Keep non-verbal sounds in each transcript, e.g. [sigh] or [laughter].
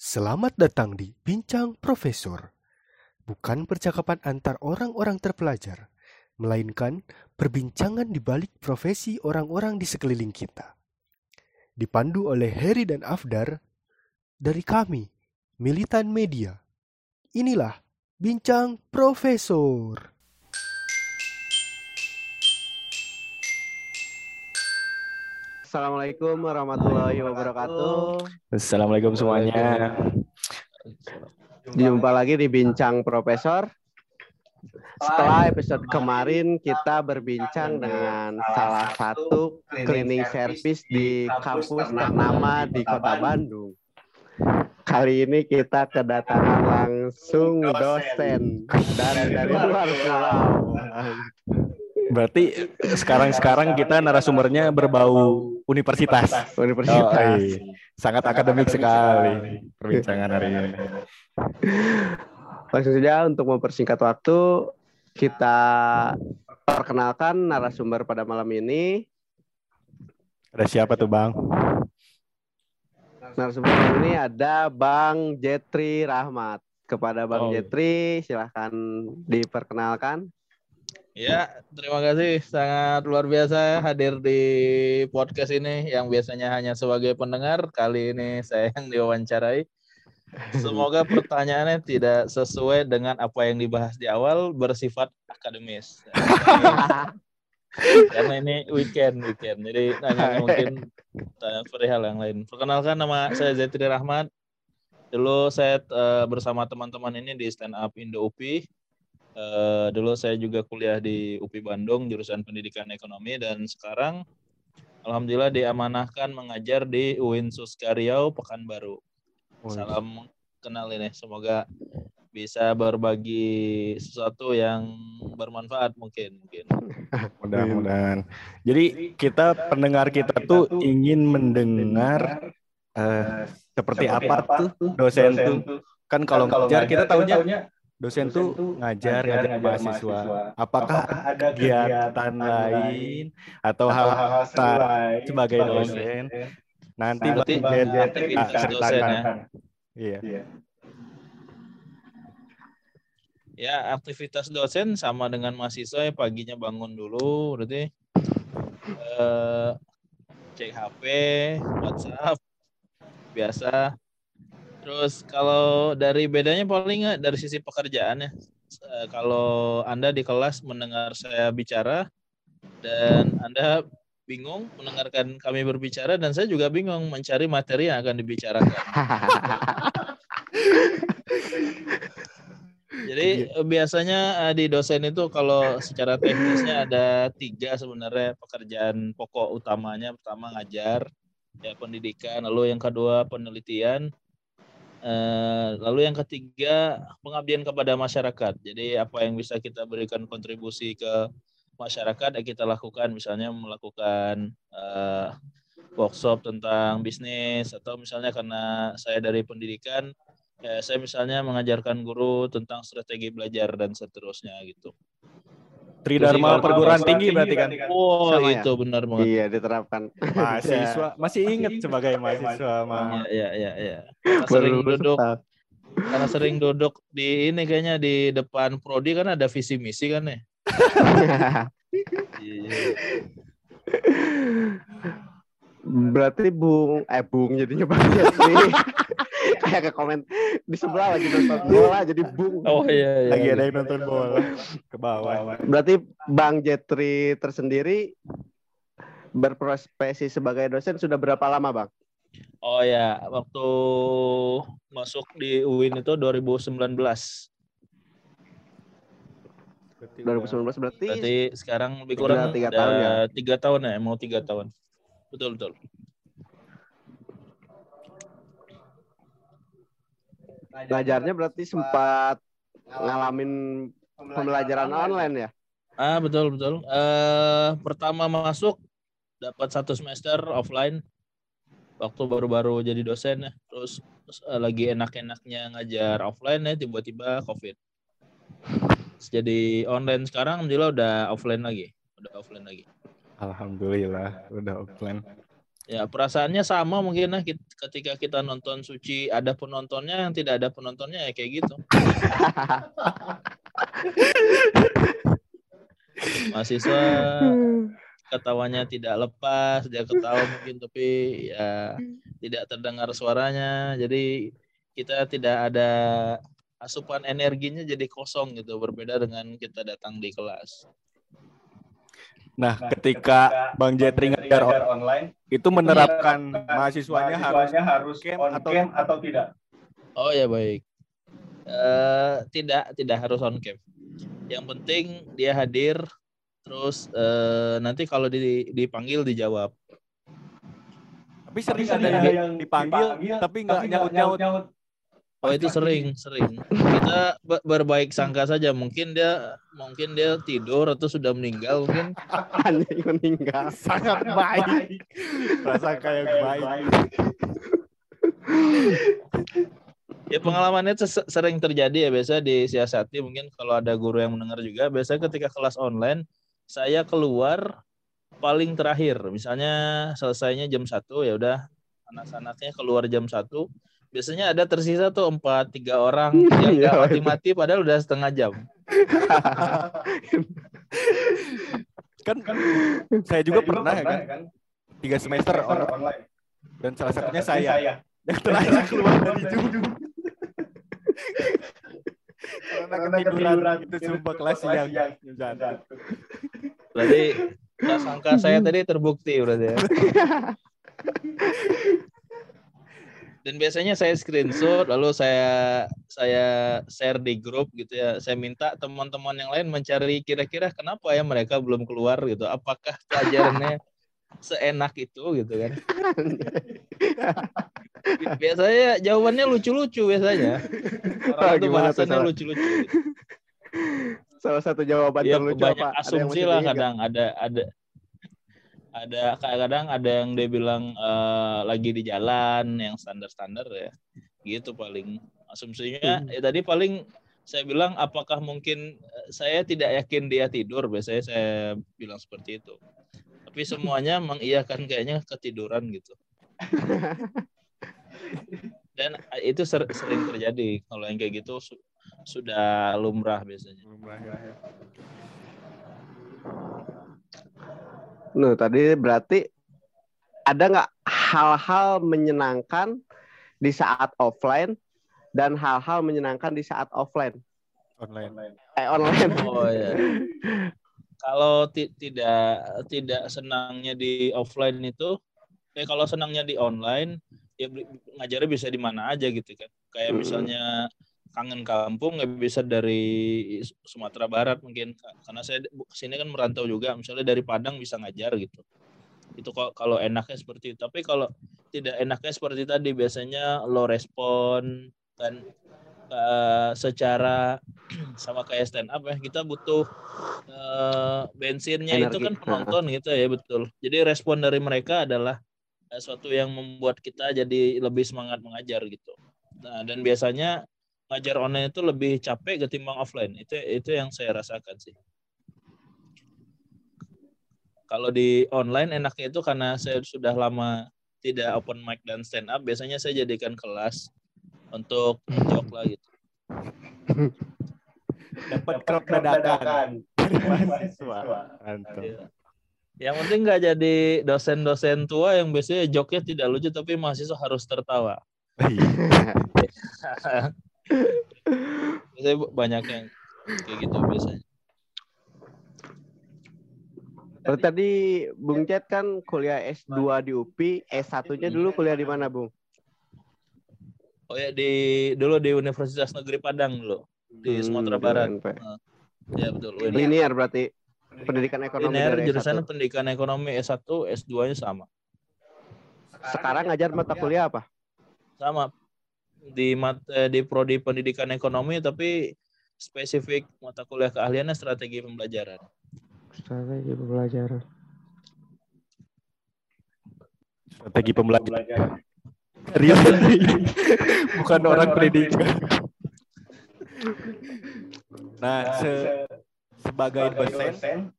Selamat datang di Bincang Profesor. Bukan percakapan antar orang-orang terpelajar, melainkan perbincangan di balik profesi orang-orang di sekeliling kita. Dipandu oleh Heri dan Afdar dari kami, Militan Media. Inilah Bincang Profesor. Assalamualaikum warahmatullahi wabarakatuh. Assalamualaikum semuanya. Jumpa lagi di Bincang Profesor. Setelah episode kemarin kita berbincang dengan salah satu cleaning service di kampus ternama di Kota Bandung. Kali ini kita kedatangan langsung dosen dan dari luar pulau. Berarti sekarang-sekarang kita narasumbernya berbau universitas. Universitas. Oh, iya. Sangat akademik sekali perbincangan hari ini. Langsung saja untuk mempersingkat waktu, kita perkenalkan narasumber pada malam ini. Ada siapa tuh Bang? Narasumber ini ada Bang Jetri Rahmat. Kepada Bang Oh. Jetri, silahkan diperkenalkan. Ya, terima kasih. Sangat luar biasa hadir di podcast ini yang biasanya hanya sebagai pendengar. Kali ini saya yang diwawancarai. Semoga pertanyaannya tidak sesuai dengan apa yang dibahas di awal, bersifat akademis. [laughs] Karena ini weekend, weekend. Jadi nanya [laughs] mungkin tanya perihal yang lain. Perkenalkan nama saya Zetri Rahmat. Dulu saya eh, bersama teman-teman ini di Stand Up Indo UPI. Eh, dulu saya juga kuliah di UPI Bandung jurusan Pendidikan Ekonomi dan sekarang alhamdulillah diamanahkan mengajar di UIN Suska Riau Pekanbaru. Salam kenal ini semoga bisa berbagi sesuatu yang bermanfaat mungkin mungkin. [laughs] Mudah-mudahan. Jadi kita pendengar kita tuh ingin mendengar eh, seperti apa tuh dosen tuh. Kan kalau ngajar kita tahunya dosen tuh ngajar ngajar mahasiswa. Apakah ada kegiatan lain atau hal-hal lain sebagai dosen? Nanti Berarti Bang dosen ya. ceritakan. Iya. Ya, aktivitas dosen sama dengan mahasiswa ya paginya bangun dulu berarti eh, cek HP, WhatsApp biasa. Terus kalau dari bedanya paling nggak dari sisi pekerjaan ya. Eh, Kalau Anda di kelas mendengar saya bicara dan Anda bingung mendengarkan kami berbicara dan saya juga bingung mencari materi yang akan dibicarakan. [laughs] Jadi eh, biasanya eh, di dosen itu kalau secara teknisnya ada tiga sebenarnya pekerjaan pokok utamanya. Pertama ngajar, ya pendidikan. Lalu yang kedua penelitian. Eh, lalu yang ketiga pengabdian kepada masyarakat. Jadi apa yang bisa kita berikan kontribusi ke masyarakat ya kita lakukan. Misalnya melakukan eh, workshop tentang bisnis atau misalnya karena saya dari pendidikan ya saya misalnya mengajarkan guru tentang strategi belajar dan seterusnya gitu. Tridharma perguruan tinggi berarti kan. Wow, Sama ya? itu benar banget. iya, diterapkan. Mahasiswa masih ingat sebagai mahasiswa mah. Ya, ya, ya, ya. Sering Baru duduk, karena sering duduk di ini kayaknya di depan prodi kan ada visi misi kan ya. [laughs] Iya. Berarti Bung, eh Bung jadinya Bang Jetri. [laughs] Kayak ke komen di sebelah lagi [laughs] nonton bola jadi Bung. Oh iya, iya. Lagi ada yang nonton bola ke bawah. Berarti Bang Jetri tersendiri berprofesi sebagai dosen sudah berapa lama, Bang? Oh ya, waktu masuk di UIN itu 2019. 2019 berarti, Berarti sekarang lebih kurang tiga tahun ya? Tiga tahun ya, mau tiga tahun. Betul betul. Ngajarnya berarti sempat ngalamin pembelajaran online ya? Ah betul betul. Eh pertama masuk dapat satu semester offline waktu baru-baru jadi dosen ya. Terus eh, lagi enak-enaknya ngajar offline ya tiba-tiba covid. Terus jadi online sekarang alhamdulillah udah offline lagi, udah offline lagi. Alhamdulillah udah offline. Ya perasaannya sama mungkin lah kit- ketika kita nonton Suci ada penontonnya yang tidak ada penontonnya ya kayak gitu. [laughs] Mahasiswa ketawanya tidak lepas, dia ketawa mungkin tapi ya tidak terdengar suaranya. Jadi kita tidak ada asupan energinya jadi kosong gitu berbeda dengan kita datang di kelas. Nah, ketika Bang Jetri ngajar online, itu menerapkan mahasiswanya harus camp atau atau tidak? Oh ya baik. Eh tidak tidak harus on cam. Yang penting dia hadir terus eh, nanti kalau di- dipanggil dijawab. tapi sering ada yang dipanggil tapi nggak nyaut-nyaut. Oh itu sering sering. Kita be- berbaik sangka saja. Mungkin dia mungkin dia tidur atau sudah meninggal mungkin. [laughs] Anjing meninggal. Sangat baik. Rasa kayak baik. Ya pengalamannya sering terjadi ya biasa disiasati mungkin kalau ada guru yang mendengar juga biasa ketika kelas online saya keluar paling terakhir misalnya selesainya jam 1 ya udah anak-anaknya keluar jam 1 biasanya ada tersisa tuh empat tiga orang [laughs] yang Iya. nggak mati-mati padahal udah setengah jam. [laughs] Kan saya juga pernah ya kan? Tiga semester online. dan salah satunya saya. yang terakhir keluar dari ujung. Karena ketiduran. itu sumpah kelas yang berarti prasangka saya [laughs] tadi terbukti berarti ya dan biasanya saya screenshot lalu saya saya share di grup gitu ya. Saya minta teman-teman yang lain mencari kira-kira kenapa ya mereka belum keluar gitu. Apakah pelajarannya [laughs] seenak itu gitu kan? Biasanya jawabannya lucu-lucu biasanya. Orang itu bahasannya lucu-lucu gitu. Salah satu jawaban ya terlucu banyak apa? Ada yang asumsi masih lah kadang. Ada ada ada kadang ada yang dia bilang eh, lagi di jalan yang standar-standar ya. Gitu paling. Asumsinya Hmm. ya tadi paling saya bilang apakah mungkin eh, saya tidak yakin dia tidur? Biasanya saya bilang seperti itu. Tapi semuanya [laughs] mengiyakan kayaknya ketiduran gitu. [laughs] Dan eh, itu ser- sering terjadi. Kalau yang kayak gitu su- sudah lumrah biasanya Nah, tadi berarti ada nggak hal-hal menyenangkan di saat offline dan hal-hal menyenangkan di saat offline? online. Eh online. [laughs] Oh ya. Kalau ti- tidak tidak senangnya di offline itu, eh kalau senangnya di online, ya ngajarnya bisa di mana aja gitu kan. Kayak Hmm. Kangen kampung nggak bisa dari Sumatera Barat mungkin karena saya ke sini kan merantau juga misalnya dari Padang bisa ngajar gitu. Itu kok kalau enaknya seperti itu. Tapi kalau tidak enaknya seperti tadi biasanya low respon dan eh, secara [clears throat] sama kayak stand up ya kita butuh eh, bensinnya itu Energi. kan penonton gitu ya betul. Jadi respon dari mereka adalah eh, suatu yang membuat kita jadi lebih semangat mengajar gitu. Nah dan biasanya ngajar online itu lebih capek ketimbang offline itu itu yang saya rasakan sih kalau di online enaknya itu karena saya sudah lama tidak open mic dan stand up biasanya saya jadikan kelas untuk jok lah gitu Dapat crop dadakan. Mantap. Iya. Yang penting nggak jadi dosen-dosen tua yang biasanya joknya tidak lucu tapi mahasiswa harus tertawa. [laughs] biasanya banyak yang kayak gitu biasanya. Berarti tadi Bung Cet kan kuliah S2 di UPI, S1-nya dulu kuliah di mana, Bung? Oh ya di dulu di Universitas Negeri Padang dulu di Hmm, Sumatera Barat. UNP. Ya betul. UNP. Linear berarti pendidikan ekonomi Linear dari jurusan S1. pendidikan ekonomi S1, S2-nya sama. Sekarang ngajar mata kuliah apa? Sama di mat, eh, di prodi pendidikan ekonomi tapi spesifik mata kuliah keahliannya strategi pembelajaran. Strategi pembelajaran. Strategi pembelajaran. Serius. [laughs] Bukan orang pendidikan. Nah, se- sebagai dosen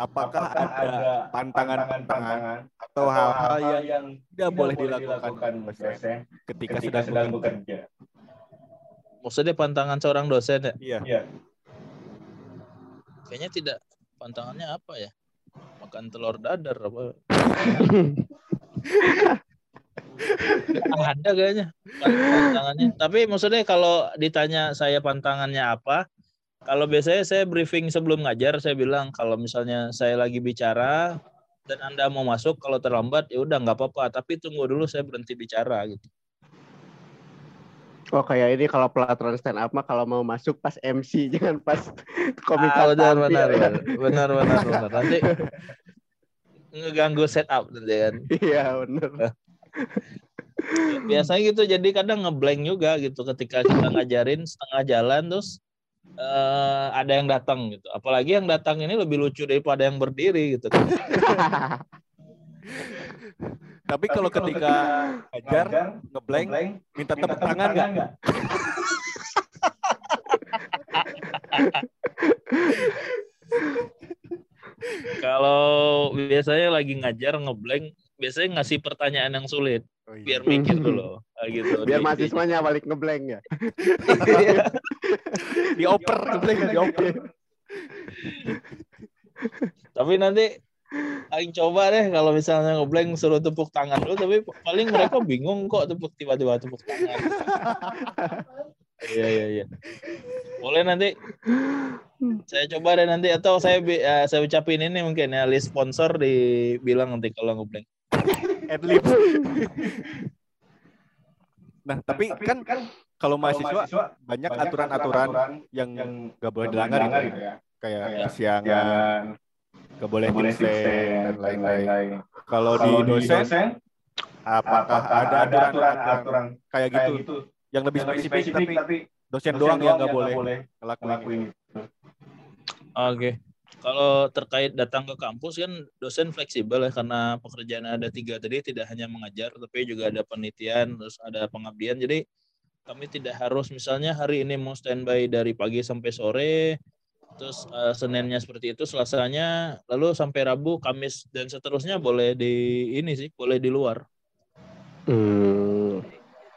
apakah ada pantangan-pantangan atau hal-hal yang tidak boleh dilakukan dosen ketika sedang bekerja? Maksudnya pantangan seorang dosen ya? Iya. Kayaknya tidak. Pantangannya apa ya? Makan telur dadar apa? Ada kayaknya pantangannya. Tapi maksudnya kalau ditanya saya pantangannya apa, kalau biasanya saya briefing sebelum ngajar, saya bilang kalau misalnya saya lagi bicara dan Anda mau masuk, kalau terlambat ya udah nggak apa-apa. Tapi tunggu dulu saya berhenti bicara gitu. Oh kayak ini kalau pelaturan stand up mah kalau mau masuk pas MC [laughs] jangan pas komik Ah, benar, benar, benar, benar, benar, [laughs] benar. Nanti ngeganggu setup nanti kan. Iya benar. [laughs] Biasanya gitu, jadi kadang ngeblank juga gitu ketika kita ngajarin setengah jalan terus eh, ada yang datang gitu. Apalagi yang datang ini lebih lucu daripada yang berdiri gitu. [laughs] Tapi kalau ketika ngajar ngeblank minta tepuk tangan nggak? [laughs] Kalau biasanya lagi ngajar ngeblank, biasanya ngasih pertanyaan yang sulit Oh, iya. biar mikir dulu gitu. Biar Di- mahasiswanya balik ngeblank ya. [laughs] dioper ngeblank dioper. Tapi nanti Aing coba deh kalau misalnya ngeblank suruh tepuk tangan dulu, tapi paling mereka bingung kok tepuk tiba-tiba tepuk tangan. Iya iya iya. Boleh nanti saya coba deh nanti atau saya eh, saya ucapin ini mungkin ya list sponsor dibilang nanti kalau ngeblank. Adlib. Nah, tapi kan kalau mahasiswa banyak aturan-aturan yang nggak boleh dilanggar gitu ya. Kayak kesiangan, nggak boleh absen dan lain-lain. Kalau di dosen, apakah ada aturan-aturan kayak gitu yang lebih spesifik tapi dosen doang yang nggak boleh ngelakuin itu? Oke. Kalau terkait datang ke kampus kan dosen fleksibel ya karena pekerjaan ada tiga tadi tidak hanya mengajar tapi juga ada penelitian terus ada pengabdian. Jadi kami tidak harus misalnya hari ini mau standby dari pagi sampai sore terus eh, seninnya seperti itu selasanya lalu sampai rabu kamis dan seterusnya boleh di ini sih boleh di luar. Hmm.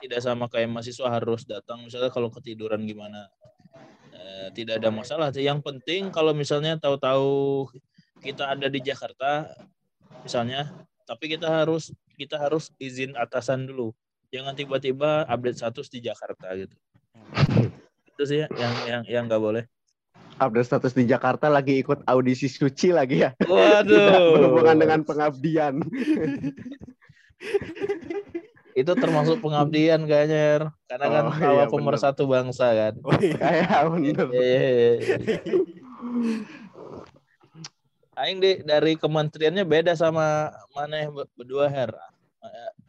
tidak sama kayak mahasiswa harus datang misalnya kalau ketiduran gimana Eh, tidak ada masalah yang penting kalau misalnya tahu-tahu kita ada di Jakarta misalnya tapi kita harus kita harus izin atasan dulu. Jangan tiba-tiba update status di Jakarta gitu. Itu sih ya, yang yang yang nggak boleh. Update status di Jakarta lagi ikut audisi suci lagi ya. Tidak waduh berhubungan dengan pengabdian. [laughs] itu termasuk pengabdian kayaknya Her. karena kan Oh, iya, pemersatu bangsa kan Oh iya. Kayak bener. Iya, iya, iya, iya. Aing di dari kementeriannya beda sama mana berdua her.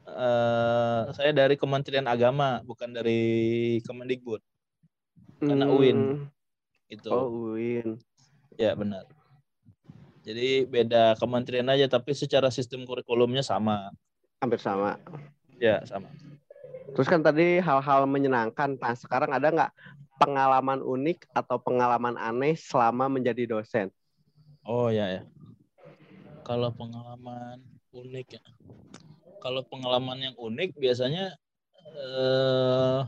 Eh, saya dari Kementerian Agama bukan dari Kemendikbud Karena UIN. Hmm. itu. Oh UIN. Ya benar. Jadi beda kementerian aja tapi secara sistem kurikulumnya sama. Hampir sama. Ya sama. Terus kan tadi hal-hal menyenangkan. Nah sekarang ada nggak pengalaman unik atau pengalaman aneh selama menjadi dosen? Oh ya ya. Kalau pengalaman unik ya. Kalau pengalaman yang unik biasanya eh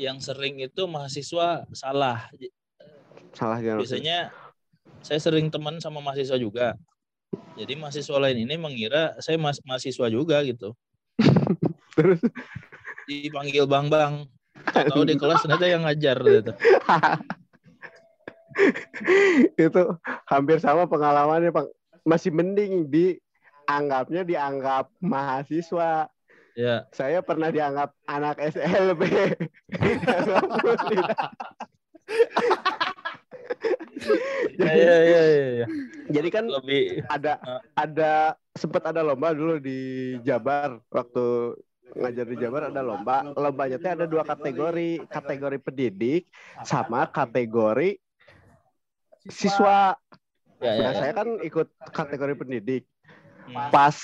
yang sering itu mahasiswa salah. Salah gak? Biasanya saya sering teman sama mahasiswa juga. Jadi mahasiswa lain ini mengira saya mas mahasiswa juga gitu. [laughs] Terus Dipanggil Bang Bang. Tahu di kelas ternyata yang ngajar gitu. [laughs] itu hampir sama pengalamannya Pak. Masih mending dianggapnya dianggap mahasiswa. Ya. Saya pernah dianggap anak SLB. [laughs] Ya ya ya ya. ya. Jadi kan Lebih ada Ah. ada sempat ada lomba dulu di Jabar waktu ngajar di Jabar ada lomba lombanya teh ada dua kategori kategori pendidik sama kategori siswa ya ya. nah ya. saya kan ikut kategori pendidik Hmm. pas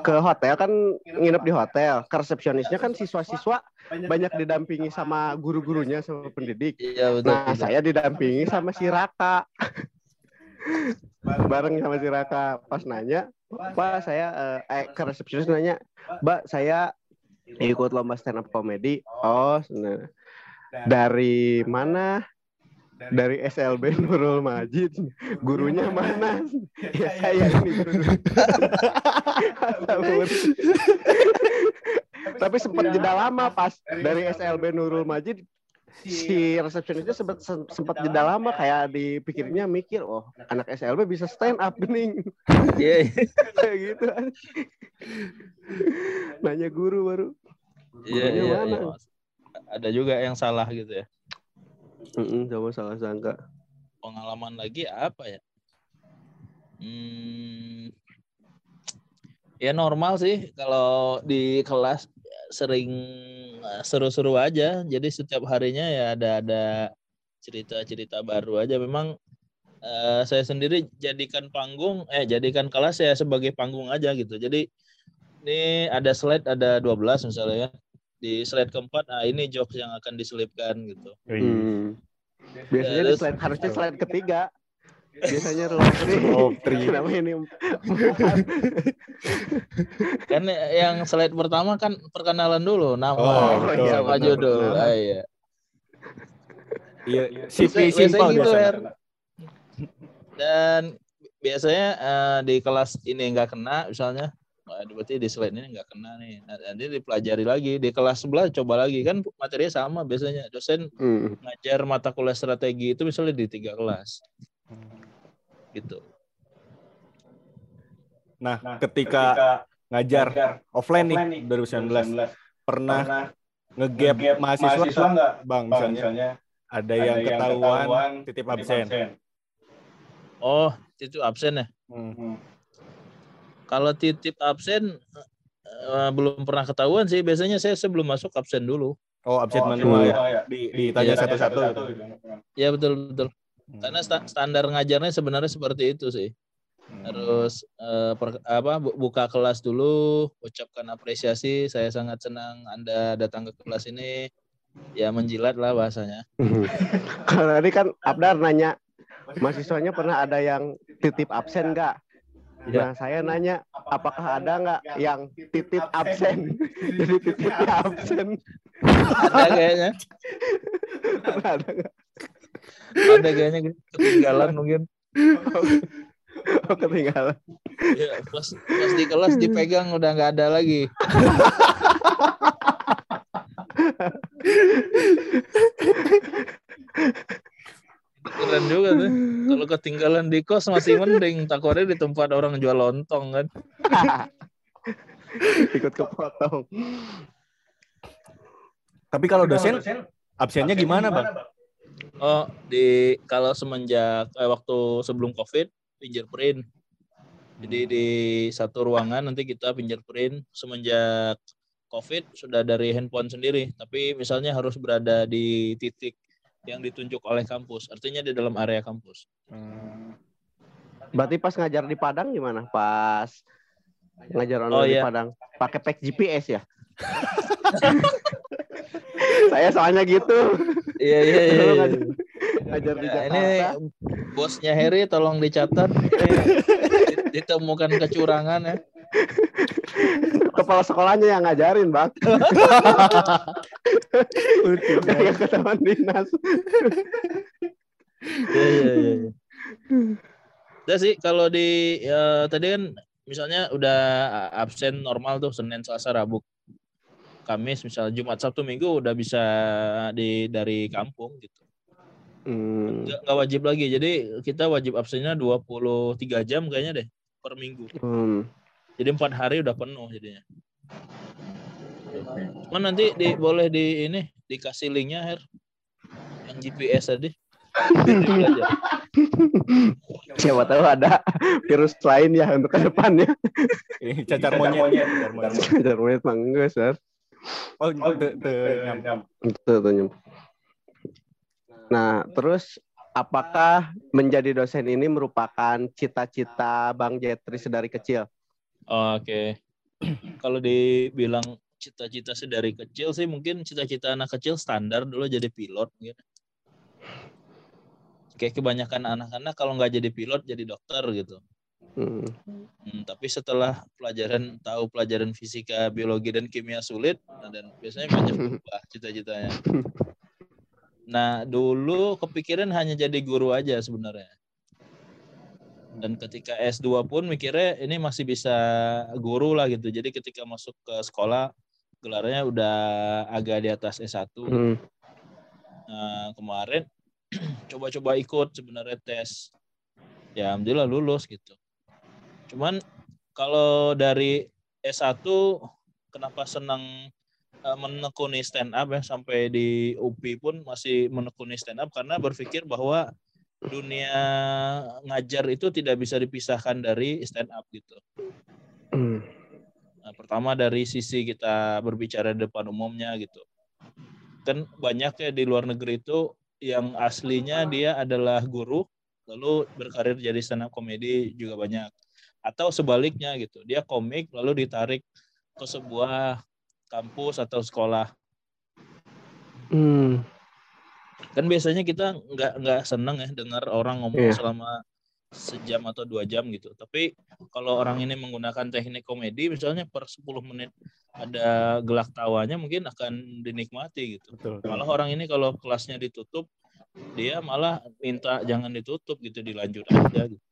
ke hotel kan nginep di hotel ke resepsionisnya kan siswa-siswa banyak didampingi sama guru-gurunya sama pendidik Iya betul. nah betul. saya didampingi sama si Raka [laughs] bareng sama si Raka. Pas nanya Pak saya eh, eh, ke resepsionis nanya Mbak saya ikut lomba stand up comedy. Oh dari mana? Dari SLB Nurul Majid. Gurunya mana? Ya saya ini tapi sempat jeda lama pas. Dari SLB Nurul Majid si resepsionisnya sempat sempat jeda lama kayak dipikirnya mikir oh anak SLB bisa stand up gening [laughs] Iya. iya. kayak gitu nanya guru baru Iya, Gurunya iya, mana? iya. Ada juga yang salah gitu ya. Mm-mm, sama salah sangka Pengalaman lagi apa ya? Hmm, ya normal sih kalau di kelas sering eh, seru-seru aja. Jadi setiap harinya ya ada ada cerita-cerita baru aja. Memang eh, saya sendiri jadikan panggung, eh jadikan kelas ya sebagai panggung aja gitu. Jadi ini ada slide ada 12 misalnya ya. Di slide keempat, nah ini jokes yang akan diselipkan gitu. Hmm. Biasanya di Terus- slide harusnya slide ketiga. Biasanya roll three. Kenapa ini? [laughs] Kan yang slide pertama kan perkenalan dulu nama Oh, betul, sama betul, judul. betul. Ah, iya. Iya, simple gitu, biasanya. Dan biasanya eh, di kelas ini nggak kena misalnya, berarti di slide ini nggak kena nih. Nah, Nanti dipelajari lagi di kelas sebelah coba lagi kan materinya sama biasanya dosen Hmm. ngajar mata kuliah strategi itu misalnya di tiga kelas gitu. Nah, ketika ngajar offline nih 2019 pernah ngegap mahasiswa nggak, Bang? Misalnya ada yang ketahuan titip absen. Oh, itu absen ya? Hmm. Kalau titip absen eh, belum pernah ketahuan sih. Biasanya saya sebelum masuk absen dulu. Oh, absen Oh, manual iya. ya. Di, ditanya satu-satu. Ya betul betul. Hmm. Karena sta- standar ngajarnya sebenarnya seperti itu sih. Harus eh, per- apa bu- buka kelas dulu, ucapkan apresiasi. Saya sangat senang Anda datang ke kelas ini. Ya menjilat lah bahasanya. [laughs] Kalau tadi kan Abdar nanya mahasiswanya pernah ada yang titip absen nggak? Iya. Nah saya nanya apakah ada nggak yang titip absen? [laughs] Jadi titipnya absen. Ada kayaknya, [laughs] ada nggak? Ada kayaknya ketinggalan mungkin. [laughs] Oh ketinggalan. Ya, pas, pas di kelas dipegang udah nggak ada lagi. Keren juga tuh. Kalau ketinggalan di kos masih mending. Takutnya di tempat orang jual lontong kan. [laughs] Ikut kepotong. Tapi kalau dosen absennya gimana, Bang? Oh, di kalau semenjak eh, waktu sebelum Covid fingerprint. Jadi di satu ruangan nanti kita fingerprint semenjak Covid sudah dari handphone sendiri, tapi misalnya harus berada di titik yang ditunjuk oleh kampus, artinya di dalam area kampus. Berarti pas ngajar di Padang gimana? Pas ngajar Oh, online di iya. Padang pakai pack GPS ya? [laughs] Saya soalnya gitu. Iya iya iya. Lu iya. ngajar, di Ya, Jakarta. ini bosnya Harry tolong dicatat. [laughs] Ditemukan kecurangan ya. Kepala sekolahnya yang ngajarin, Bang. Kayak ketahuan dinas. Iya iya iya. iya. Udah sih kalau di ya, tadi kan misalnya udah absen normal tuh Senin, Selasa, Rabu, Kamis, misalnya Jumat, Sabtu, Minggu udah bisa di dari kampung gitu. Hmm. Nggak, nggak wajib lagi. Jadi kita wajib absennya 23 jam kayaknya deh per minggu. Hmm. Jadi empat hari udah penuh jadinya. Cuman nanti di, boleh di ini dikasih linknya Her yang GPS tadi. [laughs] Siapa tahu ada virus lain ya untuk ke depannya. Ini cacar monyet. Cacar monyet. Enggak, Sar. Oh, te- nyam. Nah, terus apakah menjadi dosen ini merupakan cita-cita Bang Jetri sedari kecil? Oh, Oke. [clears throat] Kalau dibilang cita-cita sedari kecil sih mungkin cita-cita anak kecil standar dulu jadi pilot mungkin. kayak kebanyakan anak-anak kalau nggak jadi pilot jadi dokter gitu. Hmm. Hmm, tapi setelah pelajaran tahu pelajaran fisika, biologi dan kimia sulit nah, dan biasanya banyak berubah cita-citanya. Nah, dulu kepikiran hanya jadi guru aja sebenarnya. Dan ketika S2 pun mikirnya ini masih bisa guru lah gitu. Jadi ketika masuk ke sekolah gelarnya udah agak di atas S1. Hmm. Nah, kemarin [clears throat] coba-coba ikut sebenarnya tes. Ya, alhamdulillah lulus gitu. Cuman kalau dari S1 kenapa senang eh, menekuni stand up ya sampai di UPI pun masih menekuni stand up karena berpikir bahwa dunia ngajar itu tidak bisa dipisahkan dari stand up gitu. Hmm. Nah, pertama dari sisi kita berbicara di depan umumnya gitu. Kan banyak ya di luar negeri itu yang aslinya dia adalah guru lalu berkarir jadi stand up komedi juga banyak. Atau sebaliknya gitu. Dia komik lalu ditarik ke sebuah kampus atau sekolah. Hmm. Kan biasanya kita nggak nggak seneng ya dengar orang ngomong Iya. selama sejam atau dua jam gitu. Tapi kalau orang ini menggunakan teknik komedi, misalnya per 10 menit ada gelak tawanya mungkin akan dinikmati gitu. Betul. Malah orang ini kalau kelasnya ditutup, dia malah minta jangan ditutup gitu, dilanjut aja gitu.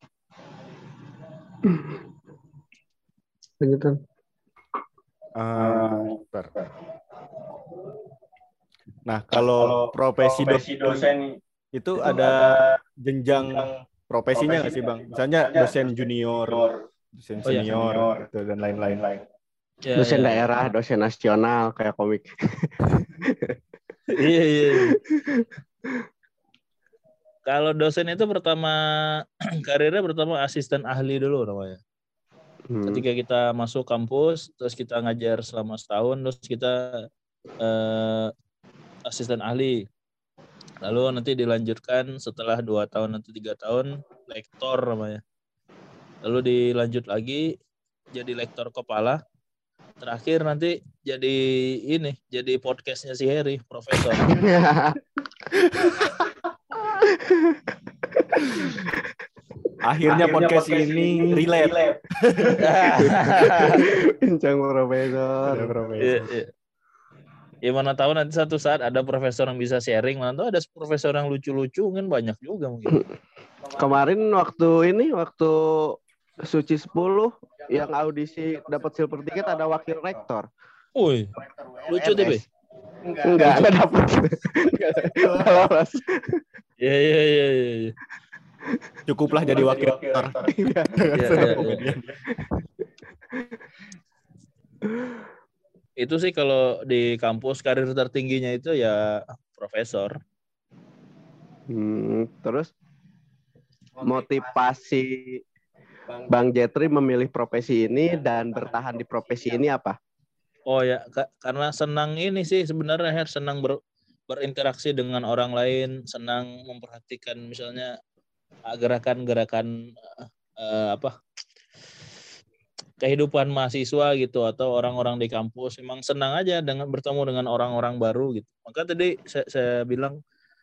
Lanjutan. Eh, bentar. Nah, kalau profesi dosen itu ada jenjang profesinya nggak sih, Bang? Misalnya dosen junior, dosen Oh, iya. senior, gitu, dan lain-lain. Ya, Dosen ya. daerah, dosen nasional kayak komik. [laughs] Iya, iya. [laughs] Kalau dosen itu pertama [clears throat] karirnya pertama asisten ahli dulu namanya. Hmm. Ketika kita masuk kampus, terus kita ngajar selama setahun, terus kita eh, asisten ahli. Lalu nanti dilanjutkan setelah dua tahun nanti tiga tahun lektor namanya. Lalu dilanjut lagi jadi lektor kepala. Terakhir nanti jadi ini, jadi podcastnya si Harry, profesor. [laughs] Akhirnya podcast ini relate. [laughs] Bincang profesor. Iya, iya. Ya mana tahu nanti satu saat ada profesor yang bisa sharing, mana tahu ada profesor yang lucu-lucu kan banyak juga mungkin. [laughs] Kemarin waktu ini waktu Suci 10 yang audisi dapat silver ticket ada wakil rektor. Woi, lucu tuh. Enggak, enggak dapat. Enggak lolos. Iya, iya, iya, iya. iya. Cukuplah jadi wakil rektor. Iya. Iya, iya. Itu sih kalau di kampus karir tertingginya itu ya profesor. Hmm, terus motivasi Bang Jetri memilih profesi ini dan bertahan di profesi ini apa? Oh ya, ka- karena senang ini sih sebenarnya Her, senang ber- berinteraksi dengan orang lain, senang memperhatikan misalnya uh, gerakan-gerakan uh, apa kehidupan mahasiswa gitu atau orang-orang di kampus. Memang senang aja dengan bertemu dengan orang-orang baru gitu. Maka tadi saya, saya bilang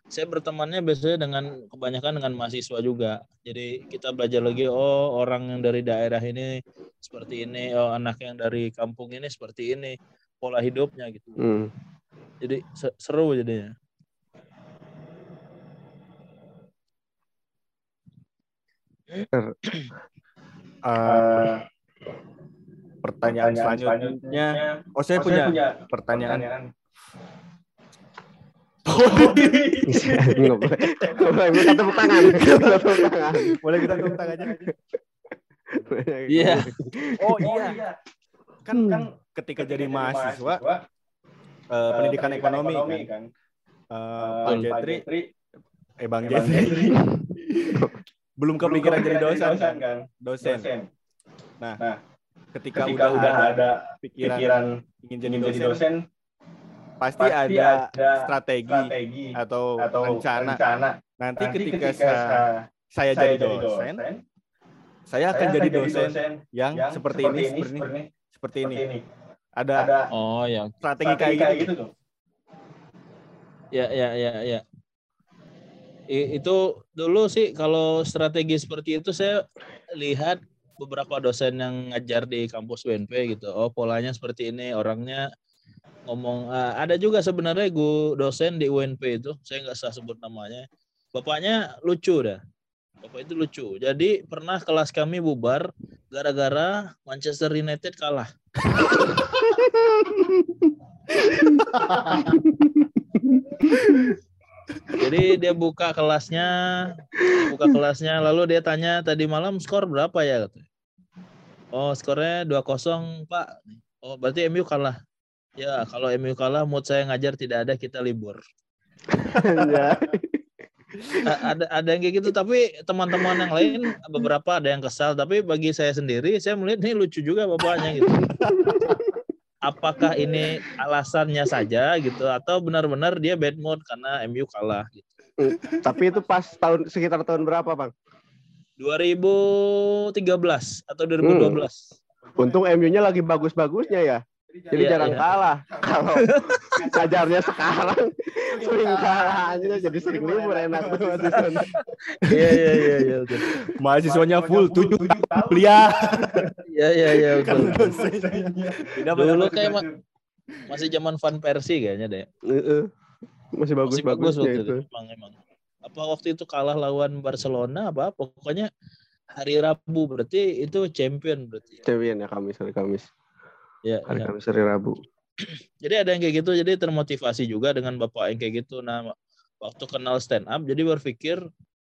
saya bertemannya biasanya dengan kebanyakan dengan mahasiswa juga. Jadi kita belajar lagi oh orang yang dari daerah ini seperti ini, oh anak yang dari kampung ini seperti ini pola hidupnya gitu. Hmm. Jadi se- seru jadinya. Eh, pertanyaan selanjutnya. Oh, saya punya pertanyaan. Nggak boleh. Nggak boleh minta tepuk tangan. Minta tepuk tangan. Boleh kita tepuk tangan aja. Iya. Oh iya. Kan kan ketika jadi mahasiswa eh, pendidikan ekonomi kan. Eh, Pak Jetri, eh Bang Jetri. [laughs] Belum kepikiran jadi dosen. Kan? Dosen. Nah, ketika, udah, ada pikiran, ingin jadi dosen, pasti, ada, strategi, atau, rencana. Nanti, ketika, sa- saya, jadi dosen, saya akan jadi dosen yang, seperti ini, seperti ini, seperti ini. Ada Oh ya. strategi kayak gitu. Ya ya ya ya. I- itu dulu sih kalau strategi seperti itu saya lihat beberapa dosen yang ngajar di kampus UNP gitu. Oh polanya seperti ini, orangnya ngomong. ah, ada juga sebenarnya gu dosen di UNP itu, saya nggak usah sebut namanya. Bapaknya lucu dah. Bapak itu lucu. Jadi pernah kelas kami bubar gara-gara Manchester United kalah. [laughs] Jadi dia buka kelasnya, buka kelasnya, lalu dia tanya tadi malam skor berapa ya? Oh skornya 2-0 Pak. Oh berarti MU kalah. Ya kalau MU kalah mood saya ngajar tidak ada kita libur. Ya. A- ada ada yang kayak gitu tapi teman-teman yang lain beberapa ada yang kesal tapi bagi saya sendiri saya melihat ini lucu juga bapaknya gitu. Apakah ini alasannya saja gitu atau benar-benar dia bad mood karena MU kalah gitu. Tapi itu pas tahun sekitar tahun berapa, Bang? 2013 atau 2012. Untung MU-nya lagi bagus-bagusnya ya. Jadi Iya, jarang iya. kalah. [laughs] Kalau [laughs] ngajarnya sekarang sering kalah aja jadi sering libur enak banget di sana. Iya iya iya iya betul. Mahasiswanya full tujuh tahun kuliah. [laughs] Iya iya iya betul. Tidak Dulu kayak ma- masih zaman Van Persie kayaknya deh. Heeh. Masih Masih bagus waktu itu. itu. Emang emang. Apa waktu itu kalah lawan Barcelona apa? Pokoknya hari Rabu berarti itu champion berarti. Champion ya Kamis, hari Kamis. Ya, Hari ya. Kamis, hari Rabu. [clears throat] Jadi ada yang kayak gitu, jadi termotivasi juga dengan bapak yang kayak gitu. Nah, waktu kenal stand up, jadi berpikir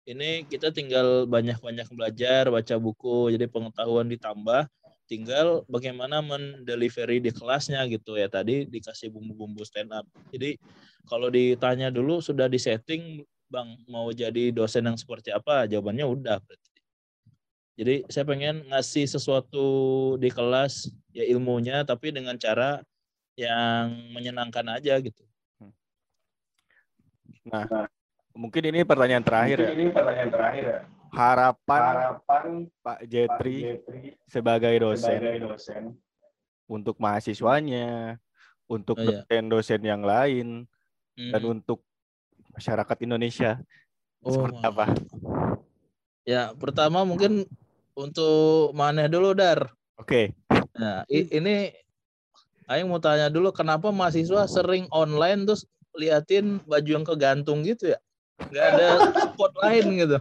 ini kita tinggal banyak-banyak belajar, baca buku, jadi pengetahuan ditambah. Tinggal bagaimana mendelivery di kelasnya gitu ya. Tadi dikasih bumbu-bumbu stand up. Jadi kalau ditanya dulu sudah disetting, bang mau jadi dosen yang seperti apa? Jawabannya udah berarti. Jadi saya pengen ngasih sesuatu di kelas ya ilmunya, tapi dengan cara yang menyenangkan aja gitu. Nah, mungkin ini pertanyaan terakhir ya. Ini pertanyaan terakhir ya. Harapan Harapan Pak Pak Jetri sebagai dosen sebagai dosen untuk mahasiswanya, untuk Oh, iya. dosen-dosen yang lain, dan Mm. untuk masyarakat Indonesia Oh, seperti apa? Ya, pertama mungkin untuk mana dulu Dar. Oke, Nah, i- ini Aing mau tanya dulu kenapa mahasiswa sering online terus liatin baju yang kegantung gitu ya? Nggak ada spot lain gitu.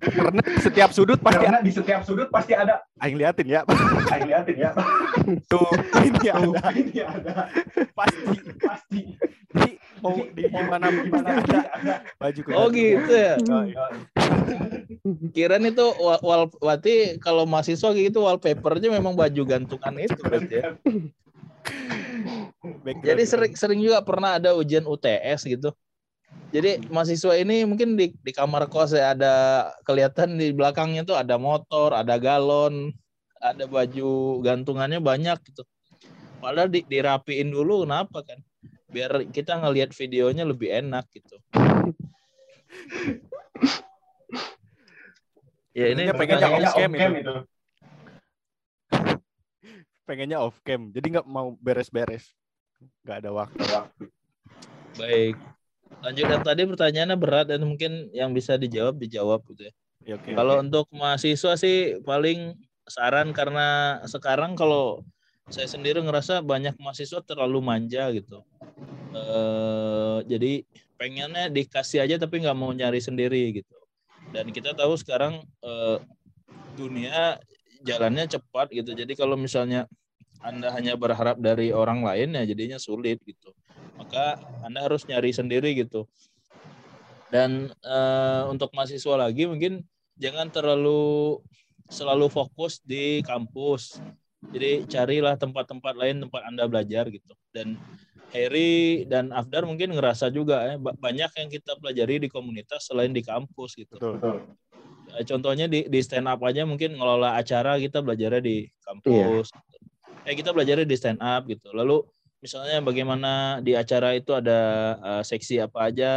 karena setiap sudut pasti karena di setiap sudut pasti ada aing liatin ya. ayo liatin ya Tuh, ini ada ini ada pasti. pasti Jadi mau di gimana pun pasti ada baju Oh gitu ya. Oh, Kirain itu wall, berarti kalau mahasiswa gitu wallpapernya memang baju gantungan itu berarti ya. [laughs] Jadi sering sering juga pernah ada ujian UTS gitu. Jadi mahasiswa ini mungkin di, di kamar kos ya ada kelihatan di belakangnya tuh ada motor, ada galon, ada baju gantungannya banyak gitu. Padahal di, dirapiin dulu kenapa kan? Biar kita ngelihat videonya lebih enak gitu. ya ini Pengennya- off cam cam itu. itu pengennya off cam. Jadi nggak mau beres-beres. Nggak ada waktu. baik. Lanjut yang tadi pertanyaannya berat dan mungkin yang bisa dijawab dijawab gitu ya. Ya, oke. Kalau untuk mahasiswa sih paling saran karena sekarang kalau saya sendiri ngerasa banyak mahasiswa terlalu manja gitu. Eh jadi pengennya dikasih aja tapi nggak mau nyari sendiri gitu. Dan kita tahu sekarang eh, dunia jalannya cepat gitu. Jadi kalau misalnya anda hanya berharap dari orang lain ya jadinya sulit gitu. Maka Anda harus nyari sendiri gitu. Dan eh, untuk mahasiswa lagi mungkin jangan terlalu selalu fokus di kampus. Jadi carilah tempat-tempat lain tempat Anda belajar gitu. Dan Harry dan Afdar mungkin ngerasa juga ya ba- banyak yang kita pelajari di komunitas selain di kampus gitu. Betul. betul Eh, Contohnya di, di stand up aja mungkin ngelola acara kita belajarnya di kampus. Eh kita belajarnya di stand up gitu. Lalu misalnya bagaimana di acara itu ada eh, seksi apa aja.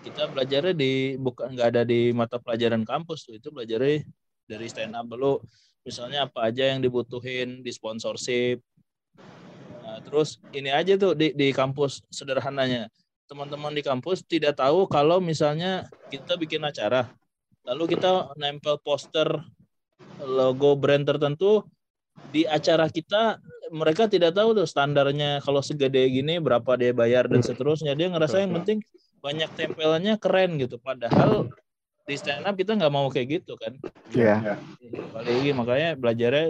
Kita belajarnya di bukan nggak ada di mata pelajaran kampus tuh. Itu belajarnya dari stand up dulu. Misalnya apa aja yang dibutuhin di sponsorship. Terus ini aja tuh di di kampus sederhananya. Teman-teman di kampus tidak tahu kalau misalnya kita bikin acara, lalu kita nempel poster logo brand tertentu di acara kita mereka tidak tahu tuh standarnya kalau segede gini berapa dia bayar dan seterusnya. Dia ngerasa yang penting banyak tempelannya keren gitu. Padahal di stand up kita nggak mau kayak gitu kan. Iya. balik lagi makanya belajarnya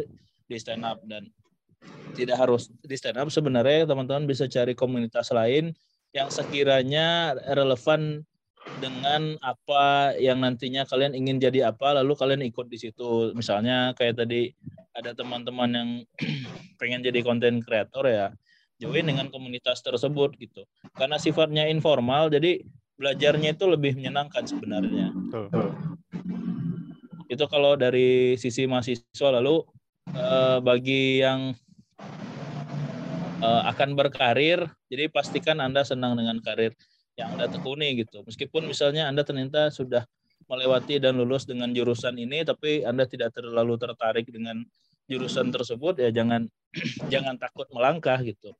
di stand up dan tidak harus di stand up. Sebenarnya teman-teman bisa cari komunitas lain yang sekiranya relevan dengan apa yang nantinya kalian ingin jadi apa lalu kalian ikut di situ. Misalnya kayak tadi ada teman-teman yang [clears throat] pengen jadi konten kreator ya join dengan komunitas tersebut gitu. Karena sifatnya informal jadi belajarnya itu lebih menyenangkan sebenarnya. Betul. itu kalau dari sisi mahasiswa lalu eh, bagi yang eh, akan berkarir jadi pastikan anda senang dengan karir yang anda tekuni gitu meskipun misalnya anda ternyata sudah melewati dan lulus dengan jurusan ini tapi anda tidak terlalu tertarik dengan jurusan tersebut ya jangan [clears throat] jangan takut melangkah gitu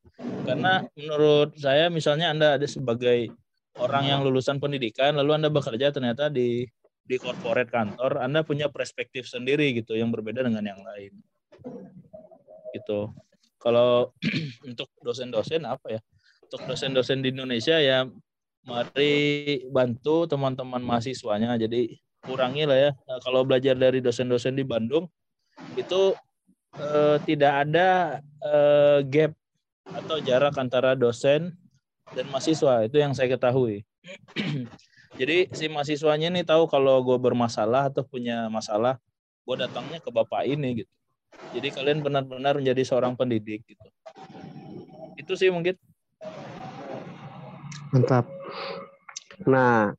karena menurut saya misalnya anda ada sebagai orang yang lulusan pendidikan lalu anda bekerja ternyata di di corporate kantor, Anda punya perspektif sendiri gitu yang berbeda dengan yang lain. Gitu. Kalau [clears throat] untuk dosen-dosen apa ya? Untuk dosen-dosen di Indonesia ya mari bantu teman-teman mahasiswanya. Jadi kurangi lah ya. Nah, kalau belajar dari dosen-dosen di Bandung itu eh, tidak ada eh, gap atau jarak antara dosen dan mahasiswa itu yang saya ketahui. [clears throat] Jadi si mahasiswanya nih tahu kalau gue bermasalah atau punya masalah, gue datangnya ke bapak ini gitu. Jadi kalian benar-benar menjadi seorang pendidik gitu. Itu sih mungkin. Mantap. Nah,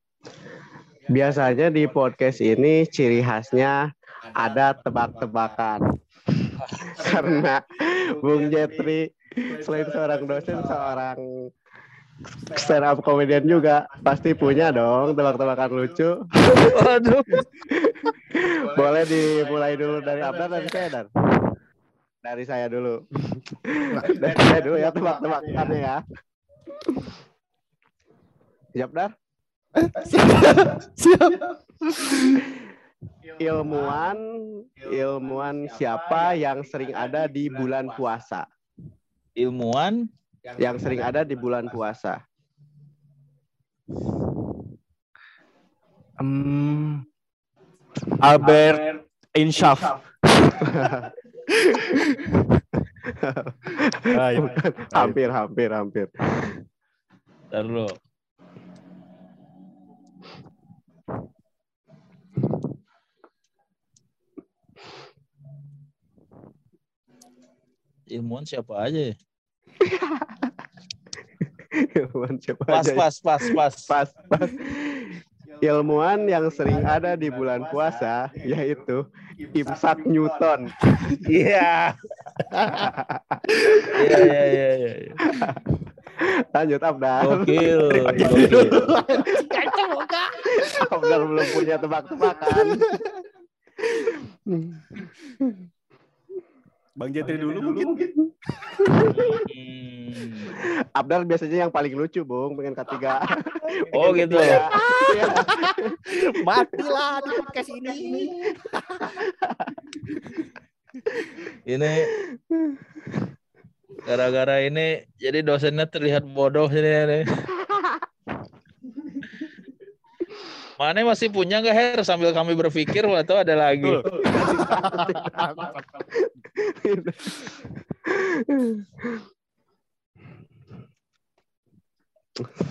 biasanya di podcast ini ciri khasnya ada tebak-tebakan. [laughs] Karena Bung Jetri selain seorang dosen, seorang stand up comedian juga pasti punya dong tebak-tebakan lucu. [laughs] Waduh. [laughs] Boleh dimulai dulu dari Abdar dari saya Dan. Dari saya dulu. dari saya dulu ya tebak-tebakannya ya. Siap Dar? Siap. [laughs] Ilmuwan ilmuwan siapa yang sering ada di bulan puasa? Ilmuwan Yang sering ada di bulan puasa. Hmm, Albert. Ah, iya. [laughs] hampir, hampir, hampir. Ntar dulu. Ilmuwan siapa aja ya? [laughs] Ilmuwan siapa Pas, aja? pas, pas, pas. pas, pas. Ilmuwan yang sering ada di bulan puasa yaitu Imsak Newton. [laughs] Iya. Iya, iya, iya, iya. iya. Lanjut Abdar. Gokil. [laughs] gokil. Abdar belum punya tebak-tebakan. Bang Jetri dulu mungkin. [laughs] Hmm. Abdar biasanya yang paling lucu, Bung, pengen ketiga. [laughs] Oh Pengen gitu. ketiga. Iya. [laughs] Matilah di podcast ini. [laughs] Ini gara-gara ini jadi dosennya terlihat bodoh ini. ini. Mana masih punya nggak Her sambil kami berpikir atau ada lagi?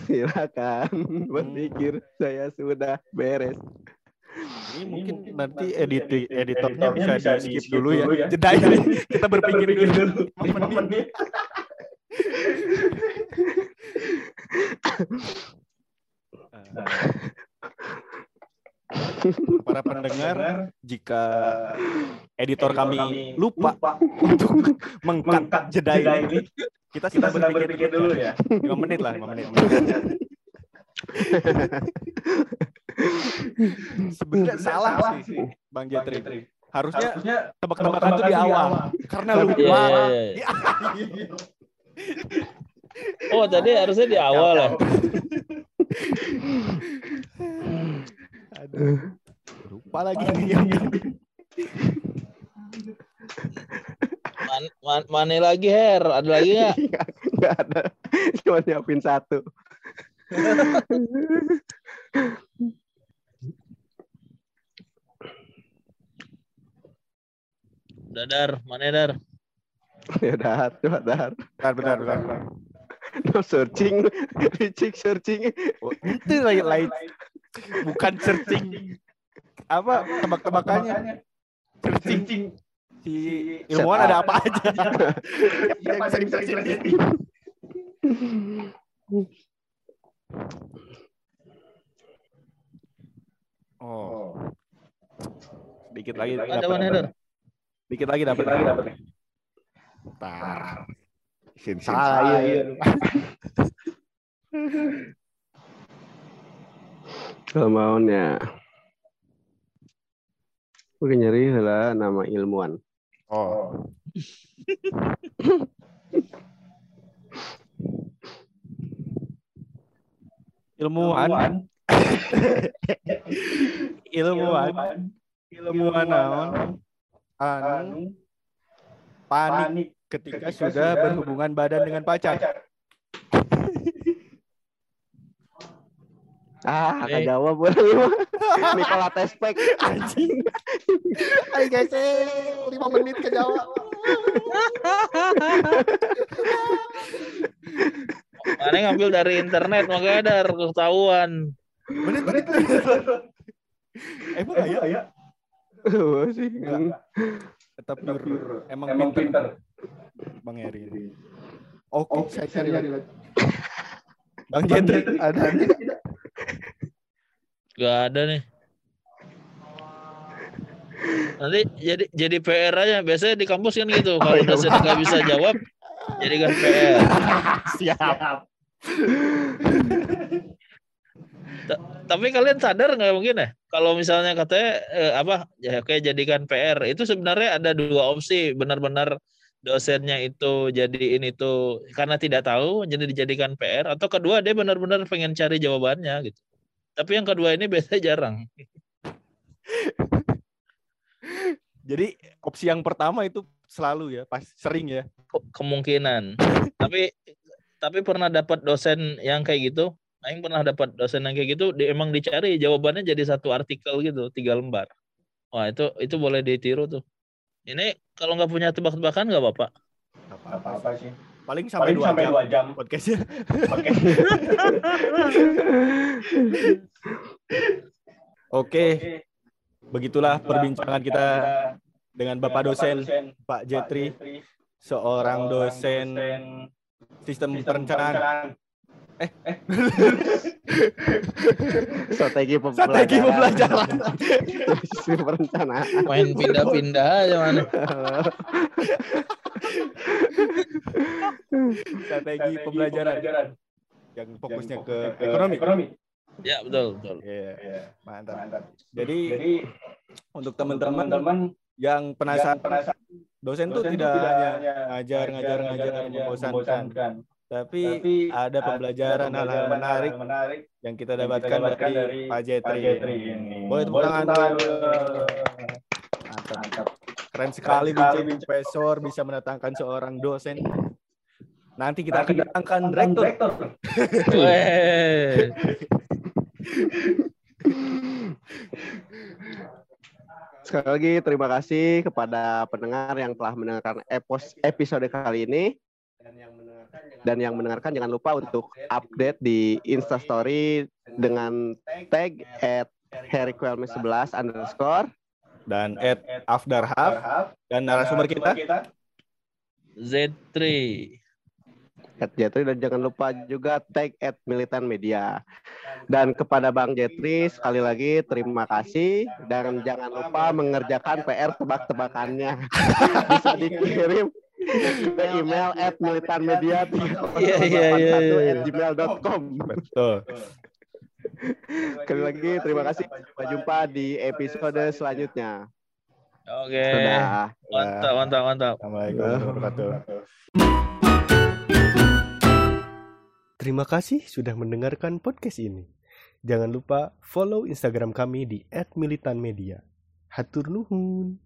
Silakan berpikir saya sudah beres. Ini mungkin nanti edit editornya bisa di skip dulu ya. Jeda ya. Kita berpikir dulu. Menit. [laughs] [laughs] Para pendengar, jika editor kami lupa untuk [laughs] mengkat jeda ini, [laughs] kita sedang berpikir dulu ya. Lima menit lah, lima menit. Sebenarnya salah sih, Bang Jetri. Harusnya Harusnya tebak-tebakan itu di awal. Karena Iya, lupa. iya, iya. Oh tadi harusnya di awal ya. Lupa lagi Man, man, mana lagi Her? Ada lagi nggak? [laughs] Nggak ada. Cuma nyiapin satu. Dadar, mana Dar? Ya udah, coba dar. Bentar, bentar, bentar. No searching, [laughs] Ricik searching. Oh, itu lain lain. Bukan searching. Apa tebak-tebakannya? Searching. Si ilmuwan ada apa aja? Yang [laughs] sering-sering. Oh, dikit lagi dapat. Dikit lagi dapat. lagi dapat nih. Bentar. Sin Salah, [laughs] iya. Kemauannya. Oke nyari lah nama ilmuwan. Oh, ilmuwan, ilmuwan, [laughs] ilmuwan naon? Anu panik ketika sudah berhubungan badan dengan pacar. Ah, Eh. kak jawab ini mah. [laughs] Nikola Tespek. Anjing. Ayo guys, lima menit kejawab. Mana ngambil dari internet makanya Dar ketahuan. Menit, menit. Emang Emang ya? ya? Oh, sih. Tetap pure. Emang, Emang pinter, pinter. Bang Eri. Oke, saya cari lagi. Bang Jendri, ada Gak ada nih. Nanti jadi jadi PR aja. Biasanya di kampus kan gitu. Kalau iya, dosen nggak bisa jawab, jadikan PR. siap. Tapi kalian sadar nggak mungkin ya? Kalau misalnya katanya eh, apa? Ya kayak jadikan PR. Itu sebenarnya ada dua opsi. Benar-benar dosennya itu jadiin itu karena tidak tahu jadi dijadikan PR atau kedua dia benar-benar pengen cari jawabannya gitu. Tapi yang kedua ini biasanya jarang. [laughs] Jadi opsi yang pertama itu selalu ya, pas sering ya. Ke- kemungkinan. [laughs] tapi tapi pernah dapat dosen yang kayak gitu. Aing pernah dapat dosen yang kayak gitu, dia emang dicari jawabannya jadi satu artikel gitu, tiga lembar. Wah itu itu boleh ditiru tuh. Ini kalau nggak punya tebak-tebakan nggak apa-apa. Apa-apa sih. Paling sampai Paling dua sampai jam jam. podcastnya. Oke. Oke, begitulah perbincangan kita dengan Bapak dosen Pak Jetri, seorang dosen sistem perencanaan [laughs] Strategi pembelajaran. strategi pembelajaran. Sistem perencanaan. Main pindah-pindah aja mana. strategi pembelajaran yang fokusnya ke ekonomi. Ekonomi. Ya betul betul. Iya, Iya. mantap. Mantap. Jadi Jadi untuk teman-teman yang penasaran, penasaran dosen tuh dosen tidak tuh hanya hanya ngajar, ngajar, ngajar, membosankan. membosankan. Tapi Tapi ada pembelajaran hal-hal menarik menarik yang kita yang dapatkan kita dapatkan dari Pak Jetri. ini. Boleh tepuk Boleh tangan tepuk. Mantap. Mantap. Keren sekali bincang profesor bisa mendatangkan seorang dosen. Nanti kita akan datangkan rektor. Sekali lagi terima kasih kepada pendengar yang telah mendengarkan episode kali ini. Dan yang mendengarkan jangan lupa untuk update di Instastory dengan tag at Herrick11 underscore. Dan Ed Afdarhaf dan narasumber kita Z3. at Jetri dan jangan lupa juga tag at Militan Media. Dan kepada Bang Jetri sekali lagi terima kasih dan jangan lupa mengerjakan PR tebak-tebakannya. [laughs] Bisa dikirim ke email at militanmedia [laughs] Iya, iya, iya, iya. at gmail.com. betul. Sekali lagi terima kasih. Sampai jumpa di episode selanjutnya. Oke. Sudah. Mantap mantap mantap. Assalamualaikum warahmatullahi wabarakatuh. Terima kasih sudah mendengarkan podcast ini. Jangan lupa follow Instagram kami di @militanmedia. Hatur nuhun.